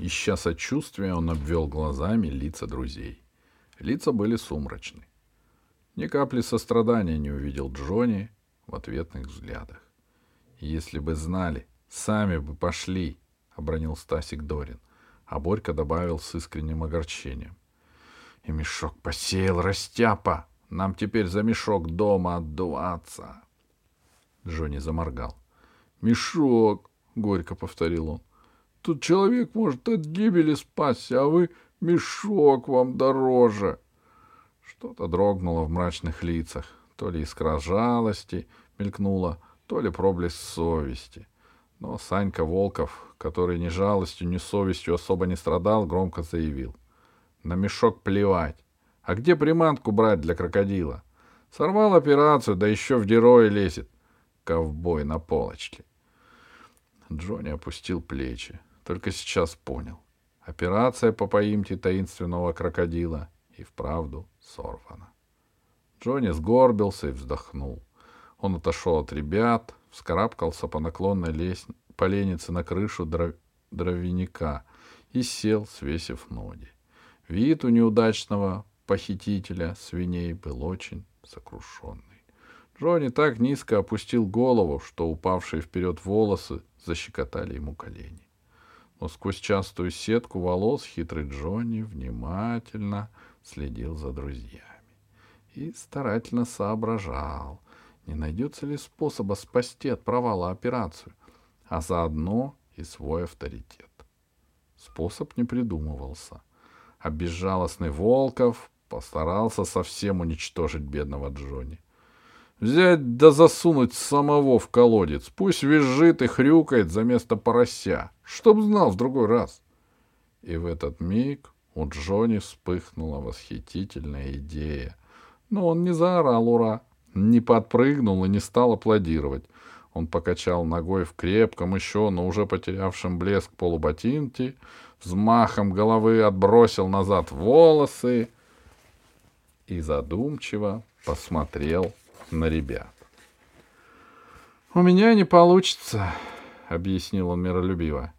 Ища сочувствия, он обвел глазами лица друзей. Лица были сумрачны. Ни капли сострадания не увидел Джонни в ответных взглядах. «Если бы знали, сами бы пошли», — обронил Стасик Дорин, а Борька добавил с искренним огорчением. «И мешок посеял растяпа! Нам теперь за мешок дома отдуваться!» Джонни заморгал. «Мешок!» — горько повторил он. «Тут человек может от гибели спасся, а вы мешок вам дороже!» Что-то дрогнуло в мрачных лицах, то ли искра жалости мелькнула, то ли проблеск совести. Но Санька Волков, который ни жалостью, ни совестью особо не страдал, громко заявил. На мешок плевать. А где приманку брать для крокодила? Сорвал операцию, да еще в героя лезет. Ковбой на полочке. Джонни опустил плечи. Только сейчас понял. Операция по поимке таинственного крокодила и вправду сорвана. Джонни сгорбился и вздохнул. Он отошел от ребят, вскарабкался по наклонной лестнице, по лестнице на крышу дров... дровяника и сел, свесив ноги. Вид у неудачного похитителя свиней был очень сокрушенный. Джонни так низко опустил голову, что упавшие вперед волосы защекотали ему колени. Но сквозь частую сетку волос хитрый Джонни внимательно следил за друзьями и старательно соображал, не найдется ли способа спасти от провала операцию, а заодно и свой авторитет. Способ не придумывался, а безжалостный Волков постарался совсем уничтожить бедного Джонни. Взять да засунуть самого в колодец, пусть визжит и хрюкает за место порося, чтоб знал в другой раз. И в этот миг у Джонни вспыхнула восхитительная идея. Но он не заорал «Ура!», не подпрыгнул и не стал аплодировать. Он покачал ногой в крепком еще, но уже потерявшем блеск полуботинки, взмахом головы отбросил назад волосы и задумчиво посмотрел на ребят. «У меня не получится», — объяснил он миролюбиво.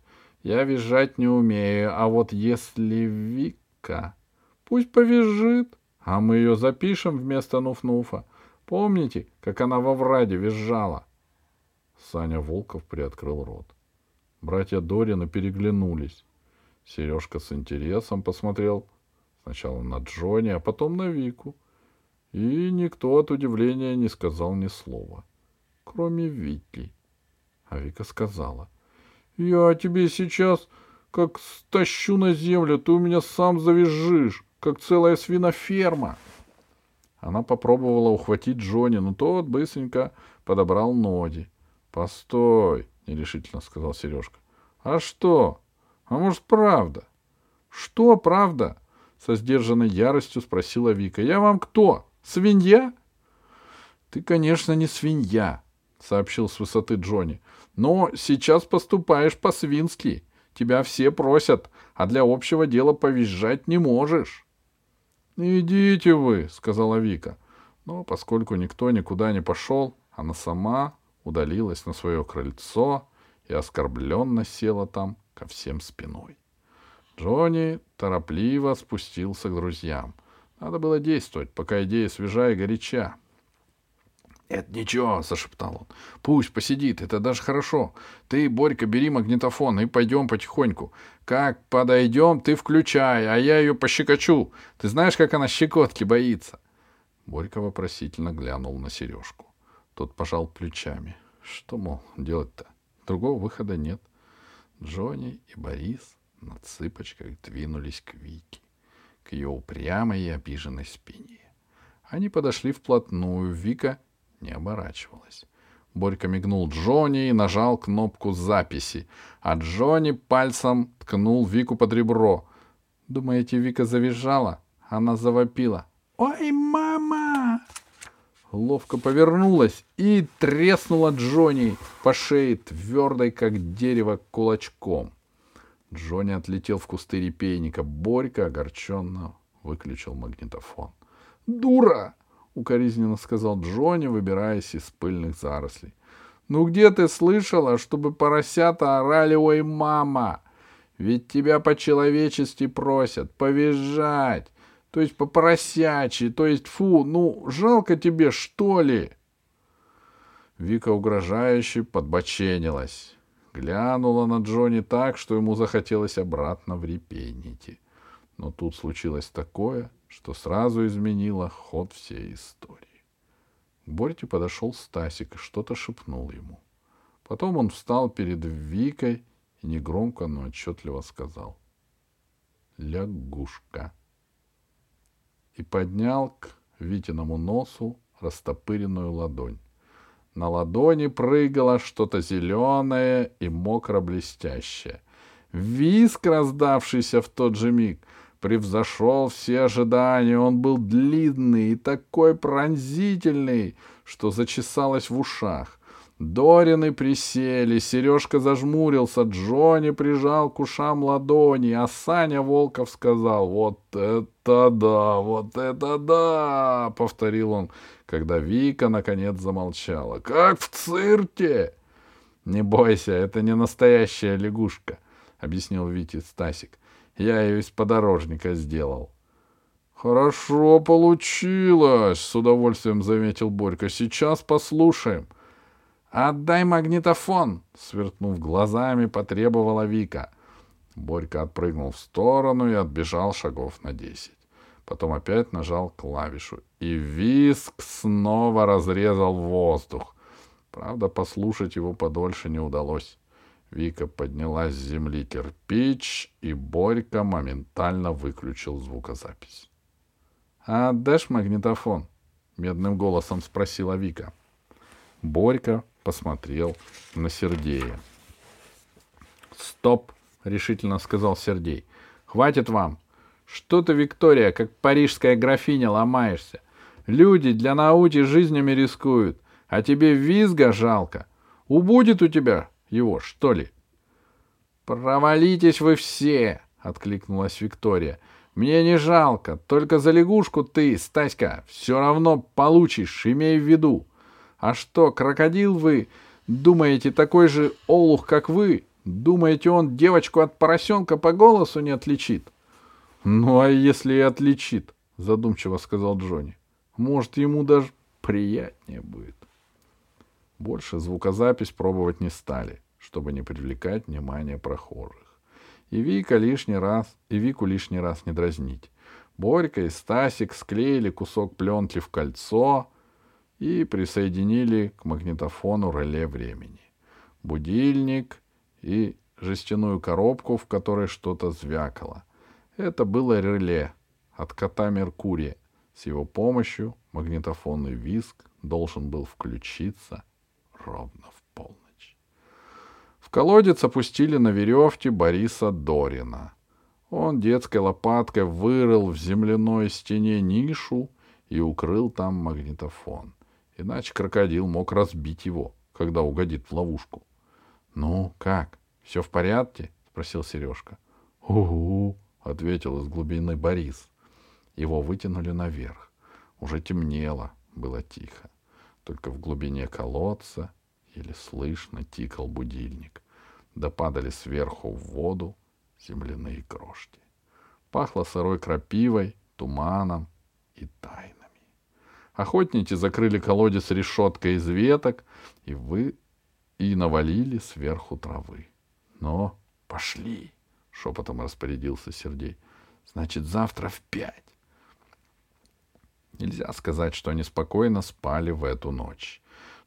Я визжать не умею, а вот если Вика... Пусть повизжит, а мы ее запишем вместо Нуф-Нуфа. Помните, как она во враде визжала? Саня Волков приоткрыл рот. Братья Дорина переглянулись. Сережка с интересом посмотрел сначала на Джонни, а потом на Вику. И никто от удивления не сказал ни слова, кроме Вики. А Вика сказала — я тебе сейчас как стащу на землю, ты у меня сам завяжешь, как целая свиноферма. Она попробовала ухватить Джонни, но тот быстренько подобрал ноги. — Постой, — нерешительно сказал Сережка. — А что? А может, правда? — Что правда? — со сдержанной яростью спросила Вика. — Я вам кто? Свинья? — Ты, конечно, не свинья, — сообщил с высоты Джонни. Но сейчас поступаешь по-свински. Тебя все просят, а для общего дела повизжать не можешь. — Идите вы, — сказала Вика. Но поскольку никто никуда не пошел, она сама удалилась на свое крыльцо и оскорбленно села там ко всем спиной. Джонни торопливо спустился к друзьям. Надо было действовать, пока идея свежа и горяча. «Это ничего», — зашептал он. «Пусть посидит, это даже хорошо. Ты, Борька, бери магнитофон и пойдем потихоньку. Как подойдем, ты включай, а я ее пощекочу. Ты знаешь, как она щекотки боится?» Борька вопросительно глянул на сережку. Тот пожал плечами. Что, мол, делать-то? Другого выхода нет. Джонни и Борис на цыпочках двинулись к Вике, к ее упрямой и обиженной спине. Они подошли вплотную. Вика не оборачивалась. Борька мигнул Джонни и нажал кнопку записи, а Джонни пальцем ткнул Вику под ребро. Думаете, Вика завизжала? Она завопила. «Ой, мама!» Ловко повернулась и треснула Джонни по шее твердой, как дерево, кулачком. Джонни отлетел в кусты репейника. Борька огорченно выключил магнитофон. «Дура!» — укоризненно сказал Джонни, выбираясь из пыльных зарослей. «Ну где ты слышала, чтобы поросята орали «Ой, мама»?» Ведь тебя по-человечески просят, повизжать, то есть по-поросячьи, то есть, фу, ну, жалко тебе, что ли?» Вика угрожающе подбоченилась. Глянула на Джонни так, что ему захотелось обратно в репейники. Но тут случилось такое, что сразу изменило ход всей истории. К Борьке подошел Стасик и что-то шепнул ему. Потом он встал перед Викой и негромко, но отчетливо сказал «Лягушка» и поднял к Витиному носу растопыренную ладонь. На ладони прыгало что-то зеленое и мокро-блестящее. Виск, раздавшийся в тот же миг, превзошел все ожидания. Он был длинный и такой пронзительный, что зачесалось в ушах. Дорины присели, Сережка зажмурился, Джонни прижал к ушам ладони, а Саня Волков сказал «Вот это да, вот это да!» — повторил он, когда Вика наконец замолчала. «Как в цирке!» «Не бойся, это не настоящая лягушка», — объяснил Витя Стасик. «Я ее из подорожника сделал». «Хорошо получилось», — с удовольствием заметил Борька. «Сейчас послушаем». — «Отдай магнитофон!» — сверкнув глазами, потребовала Вика. Борька отпрыгнул в сторону и отбежал шагов на десять. Потом опять нажал клавишу, и виск снова разрезал воздух. Правда, послушать его подольше не удалось. Вика подняла с земли кирпич, и Борька моментально выключил звукозапись. — А отдашь магнитофон? — медным голосом спросила Вика. Борька посмотрел на Сергея. «Стоп!» — решительно сказал Сергей. «Хватит вам! Что ты, Виктория, как парижская графиня, ломаешься? Люди для науки жизнями рискуют, а тебе визга жалко. Убудет у тебя его, что ли?» «Провалитесь вы все!» — откликнулась Виктория. «Мне не жалко, только за лягушку ты, Стаська, все равно получишь, имей в виду. А что, крокодил вы? Думаете, такой же олух, как вы? Думаете, он девочку от поросенка по голосу не отличит? Ну, а если и отличит, задумчиво сказал Джонни. Может, ему даже приятнее будет. Больше звукозапись пробовать не стали, чтобы не привлекать внимание прохожих. И Вика лишний раз, и Вику лишний раз не дразнить. Борька и Стасик склеили кусок пленки в кольцо — и присоединили к магнитофону реле времени. Будильник и жестяную коробку, в которой что-то звякало. Это было реле от кота Меркурия. С его помощью магнитофонный виск должен был включиться ровно в полночь. В колодец опустили на веревке Бориса Дорина. Он детской лопаткой вырыл в земляной стене нишу и укрыл там магнитофон. Иначе крокодил мог разбить его, когда угодит в ловушку. — Ну, как? Все в порядке? — спросил Сережка. — Угу, — ответил из глубины Борис. Его вытянули наверх. Уже темнело, было тихо. Только в глубине колодца еле слышно тикал будильник. Да падали сверху в воду земляные крошки. Пахло сырой крапивой, туманом и тайной. Охотники закрыли колодец решеткой из веток и вы и навалили сверху травы. Но пошли, шепотом распорядился Сергей. Значит, завтра в пять. Нельзя сказать, что они спокойно спали в эту ночь.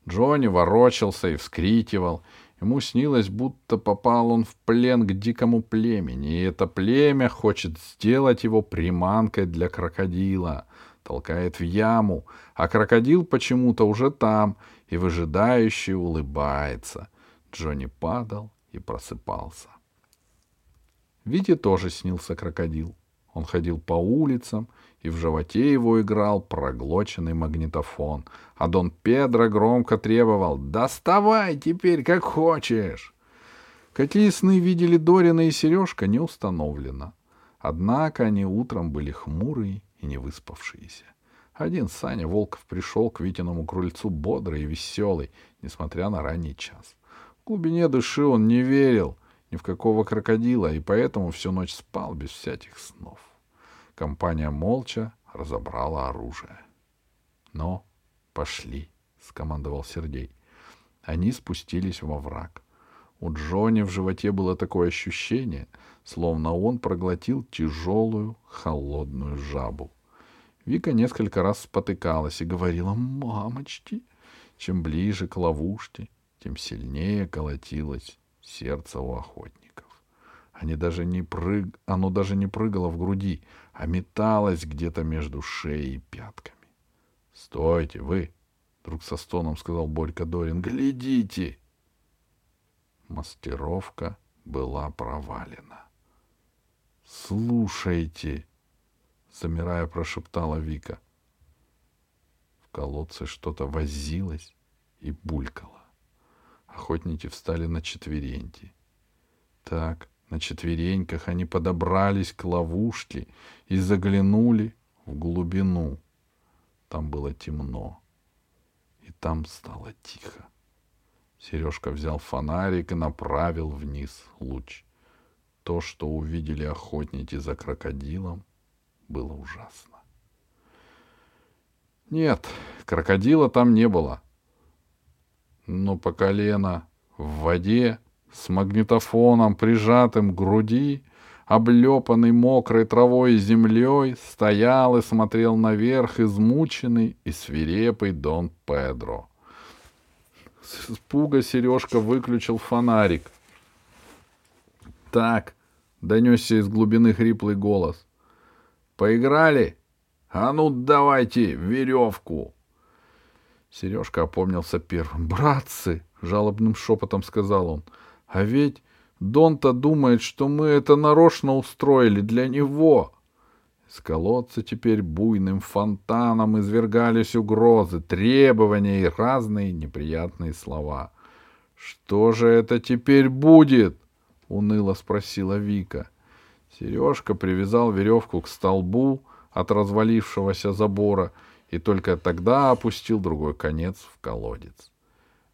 Джонни ворочался и вскрикивал. Ему снилось, будто попал он в плен к дикому племени, и это племя хочет сделать его приманкой для крокодила толкает в яму, а крокодил почему-то уже там и выжидающе улыбается. Джонни падал и просыпался. Вите тоже снился крокодил. Он ходил по улицам, и в животе его играл проглоченный магнитофон, а Дон Педро громко требовал «Доставай теперь, как хочешь!» Какие сны видели Дорина и Сережка, не установлено. Однако они утром были хмурые и не выспавшиеся. Один Саня Волков пришел к Витиному крыльцу бодрый и веселый, несмотря на ранний час. В глубине души он не верил ни в какого крокодила, и поэтому всю ночь спал без всяких снов. Компания молча разобрала оружие. «Но пошли», — скомандовал Сергей. Они спустились во враг. У Джонни в животе было такое ощущение, словно он проглотил тяжелую холодную жабу. Вика несколько раз спотыкалась и говорила «мамочки». Чем ближе к ловушке, тем сильнее колотилось сердце у охотников. Они даже не прыг... Оно даже не прыгало в груди, а металось где-то между шеей и пятками. — Стойте, вы! — вдруг со стоном сказал Борька Дорин. — Глядите! Мастеровка была провалена. — Слушайте! — замирая, прошептала Вика. В колодце что-то возилось и булькало. Охотники встали на четвереньки. Так, на четвереньках они подобрались к ловушке и заглянули в глубину. Там было темно, и там стало тихо. Сережка взял фонарик и направил вниз луч. То, что увидели охотники за крокодилом, было ужасно. Нет, крокодила там не было но по колено в воде, с магнитофоном, прижатым к груди, облепанный мокрой травой и землей, стоял и смотрел наверх измученный и свирепый Дон Педро. С испуга Сережка выключил фонарик. «Так», — донесся из глубины хриплый голос, — «поиграли? А ну давайте веревку!» Сережка опомнился первым. «Братцы!» — жалобным шепотом сказал он. «А ведь Дон-то думает, что мы это нарочно устроили для него!» Из колодца теперь буйным фонтаном извергались угрозы, требования и разные неприятные слова. «Что же это теперь будет?» — уныло спросила Вика. Сережка привязал веревку к столбу от развалившегося забора — и только тогда опустил другой конец в колодец.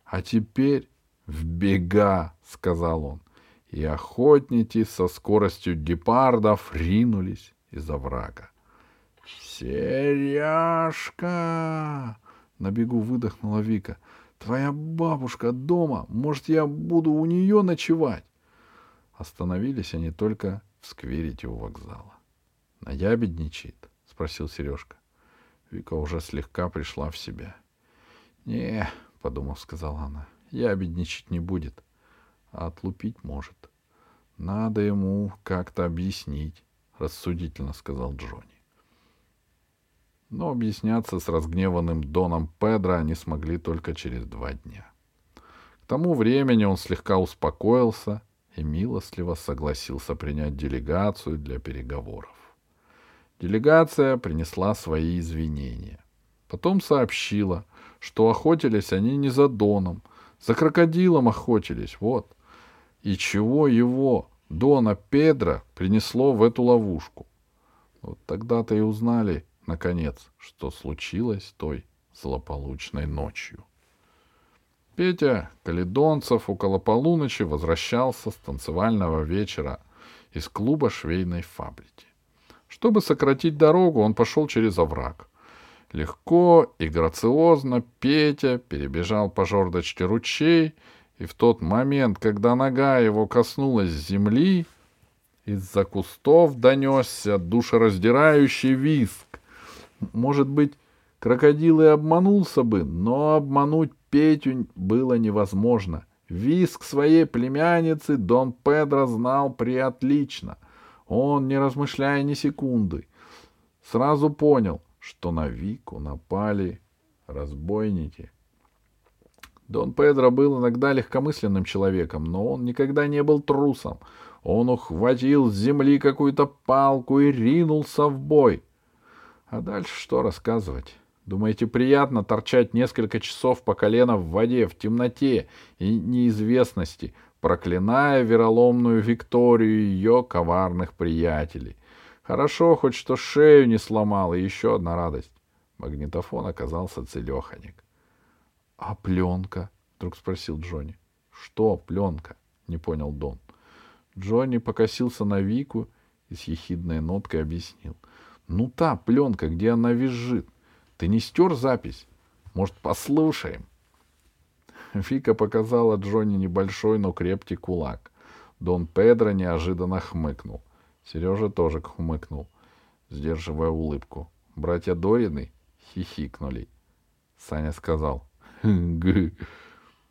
«А теперь в бега!» — сказал он, и охотники со скоростью гепардов ринулись из оврага. «Сережка!» — на бегу выдохнула Вика. «Твоя бабушка дома. Может, я буду у нее ночевать?» Остановились они только в скверите у вокзала. «Наябедничает?» — спросил Сережка. Вика уже слегка пришла в себя. «Не», — подумав, сказала она, — «я обедничать не будет, а отлупить может. Надо ему как-то объяснить», — рассудительно сказал Джонни. Но объясняться с разгневанным Доном Педро они смогли только через два дня. К тому времени он слегка успокоился и милостливо согласился принять делегацию для переговоров. Делегация принесла свои извинения. Потом сообщила, что охотились они не за Доном, за крокодилом охотились, вот. И чего его, Дона Педро, принесло в эту ловушку. Вот тогда-то и узнали, наконец, что случилось той злополучной ночью. Петя Каледонцев около полуночи возвращался с танцевального вечера из клуба швейной фабрики. Чтобы сократить дорогу, он пошел через овраг. Легко и грациозно Петя перебежал по жердочке ручей, и в тот момент, когда нога его коснулась земли, из-за кустов донесся душераздирающий виск. Может быть, крокодил и обманулся бы, но обмануть Петю было невозможно. Виск своей племянницы Дон Педро знал приотлично — он, не размышляя ни секунды, сразу понял, что на Вику напали разбойники. Дон Педро был иногда легкомысленным человеком, но он никогда не был трусом. Он ухватил с земли какую-то палку и ринулся в бой. А дальше что рассказывать? Думаете, приятно торчать несколько часов по колено в воде, в темноте и неизвестности, проклиная вероломную Викторию и ее коварных приятелей. Хорошо хоть что шею не сломал, и еще одна радость. Магнитофон оказался целеханик. — А пленка? — вдруг спросил Джонни. — Что пленка? — не понял Дон. Джонни покосился на Вику и с ехидной ноткой объяснил. «Ну та пленка, где она визжит. Ты не стер запись? Может, послушаем?» Вика показала Джонни небольшой, но крепкий кулак. Дон Педро неожиданно хмыкнул. Сережа тоже хмыкнул, сдерживая улыбку. Братья Дорины хихикнули. Саня сказал.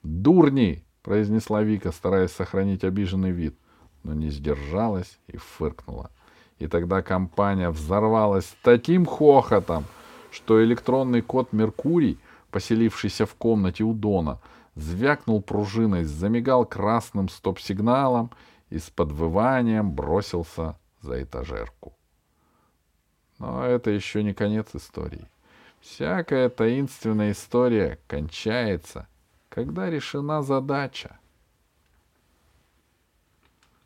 «Дурни!» — произнесла Вика, стараясь сохранить обиженный вид, но не сдержалась и фыркнула. И тогда компания взорвалась таким хохотом, что электронный кот Меркурий, поселившийся в комнате у Дона, звякнул пружиной, замигал красным стоп-сигналом и с подвыванием бросился за этажерку. Но это еще не конец истории. Всякая таинственная история кончается, когда решена задача.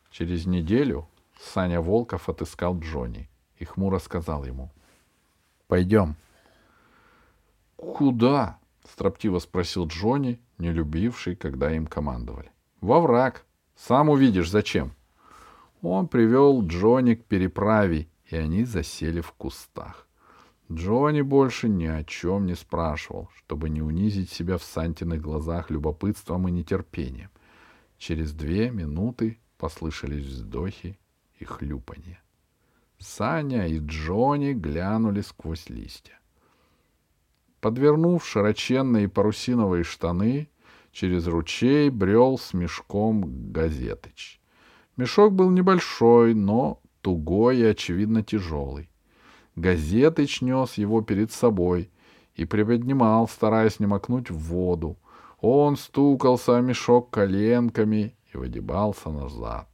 Через неделю Саня Волков отыскал Джонни и хмуро сказал ему. «Пойдем». «Куда?» — строптиво спросил Джонни, не любивший, когда им командовали. «Во враг. Сам увидишь, зачем». Он привел Джонни к переправе, и они засели в кустах. Джонни больше ни о чем не спрашивал, чтобы не унизить себя в Сантиных глазах любопытством и нетерпением. Через две минуты послышались вздохи и хлюпанье. Саня и Джонни глянули сквозь листья. Подвернув широченные парусиновые штаны, через ручей брел с мешком Газетыч. Мешок был небольшой, но тугой и, очевидно, тяжелый. Газетыч нес его перед собой и приподнимал, стараясь не макнуть в воду. Он стукался о мешок коленками и выгибался назад.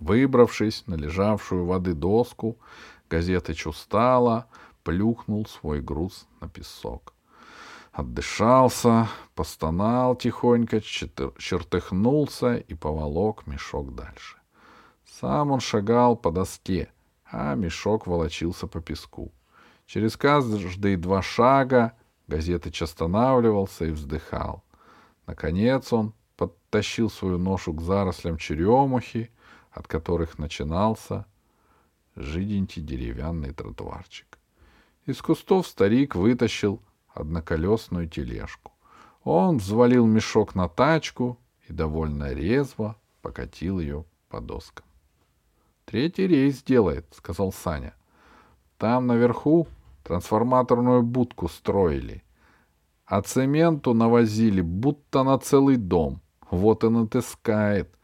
Выбравшись на лежавшую воды доску, Газетыч устало плюхнул свой груз на песок. Отдышался, постонал тихонько, чертыхнулся и поволок мешок дальше. Сам он шагал по доске, а мешок волочился по песку. Через каждые два шага Газетыч останавливался и вздыхал. Наконец он подтащил свою ношу к зарослям черемухи, от которых начинался жиденький деревянный тротуарчик. Из кустов старик вытащил одноколесную тележку. Он взвалил мешок на тачку и довольно резво покатил ее по доскам. Третий рейс делает, сказал Саня. Там наверху трансформаторную будку строили, а цементу навозили, будто на целый дом. Вот он натыскает,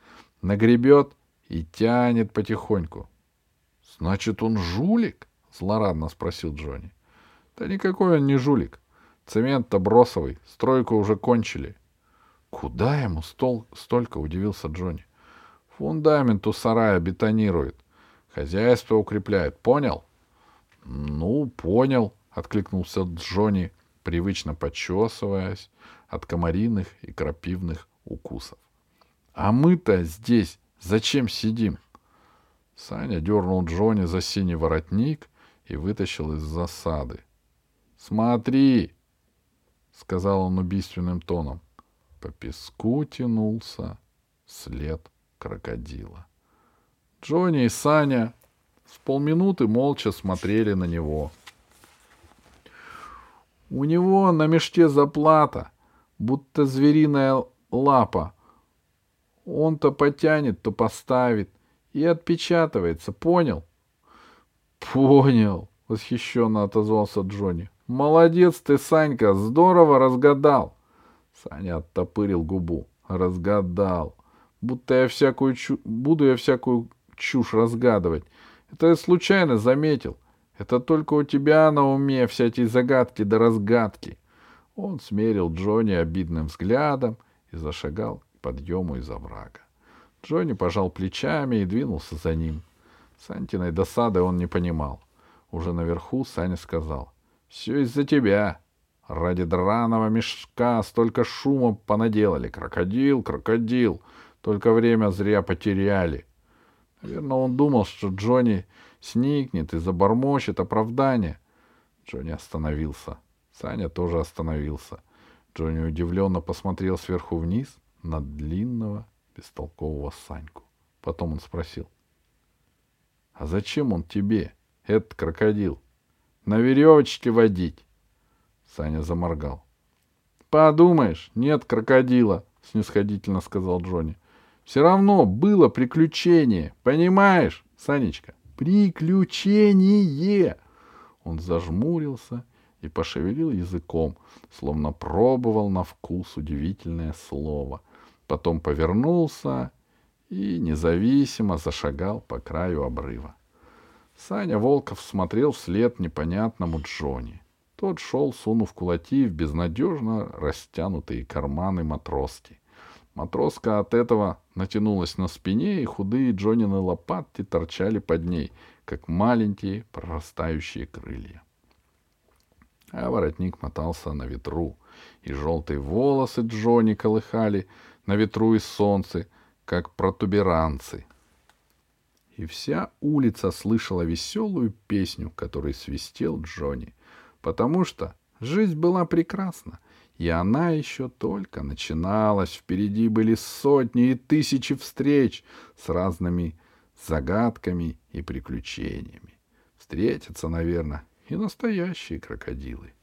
нагребет и тянет потихоньку. — Значит, он жулик? — злорадно спросил Джонни. — Да никакой он не жулик. Цемент-то бросовый, стройку уже кончили. — Куда ему стол столько? — удивился Джонни. Фундамент у сарая бетонирует. Хозяйство укрепляет. Понял? — Ну, понял, — откликнулся Джонни, привычно почесываясь от комариных и крапивных укусов. — А мы-то здесь зачем сидим? Саня дернул Джонни за синий воротник и вытащил из засады. — Смотри! — сказал он убийственным тоном. По песку тянулся след крокодила. Джонни и Саня с полминуты молча смотрели на него. У него на мешке заплата, будто звериная лапа. Он то потянет, то поставит и отпечатывается, понял? Понял, восхищенно отозвался Джонни. Молодец ты, Санька, здорово разгадал. Саня оттопырил губу. Разгадал будто я всякую чу... буду я всякую чушь разгадывать. Это я случайно заметил. Это только у тебя на уме все эти загадки да разгадки. Он смерил Джонни обидным взглядом и зашагал к подъему из оврага. Джонни пожал плечами и двинулся за ним. Сантиной досады он не понимал. Уже наверху Саня сказал. — Все из-за тебя. Ради драного мешка столько шума понаделали. Крокодил, крокодил. Только время зря потеряли. Наверное, он думал, что Джонни сникнет и забормочет оправдание. Джонни остановился. Саня тоже остановился. Джонни удивленно посмотрел сверху вниз на длинного, бестолкового Саньку. Потом он спросил. А зачем он тебе, этот крокодил? На веревочке водить? Саня заморгал. Подумаешь, нет крокодила, снисходительно сказал Джонни. Все равно было приключение, понимаешь, Санечка? Приключение! Он зажмурился и пошевелил языком, словно пробовал на вкус удивительное слово. Потом повернулся и независимо зашагал по краю обрыва. Саня Волков смотрел вслед непонятному Джонни. Тот шел, сунув кулаки в безнадежно растянутые карманы матроски. Матроска от этого натянулась на спине, и худые Джонины лопатки торчали под ней, как маленькие прорастающие крылья. А воротник мотался на ветру, и желтые волосы Джонни колыхали на ветру и солнце, как протуберанцы. И вся улица слышала веселую песню, которую свистел Джонни, потому что жизнь была прекрасна, и она еще только начиналась. Впереди были сотни и тысячи встреч с разными загадками и приключениями. Встретятся, наверное, и настоящие крокодилы —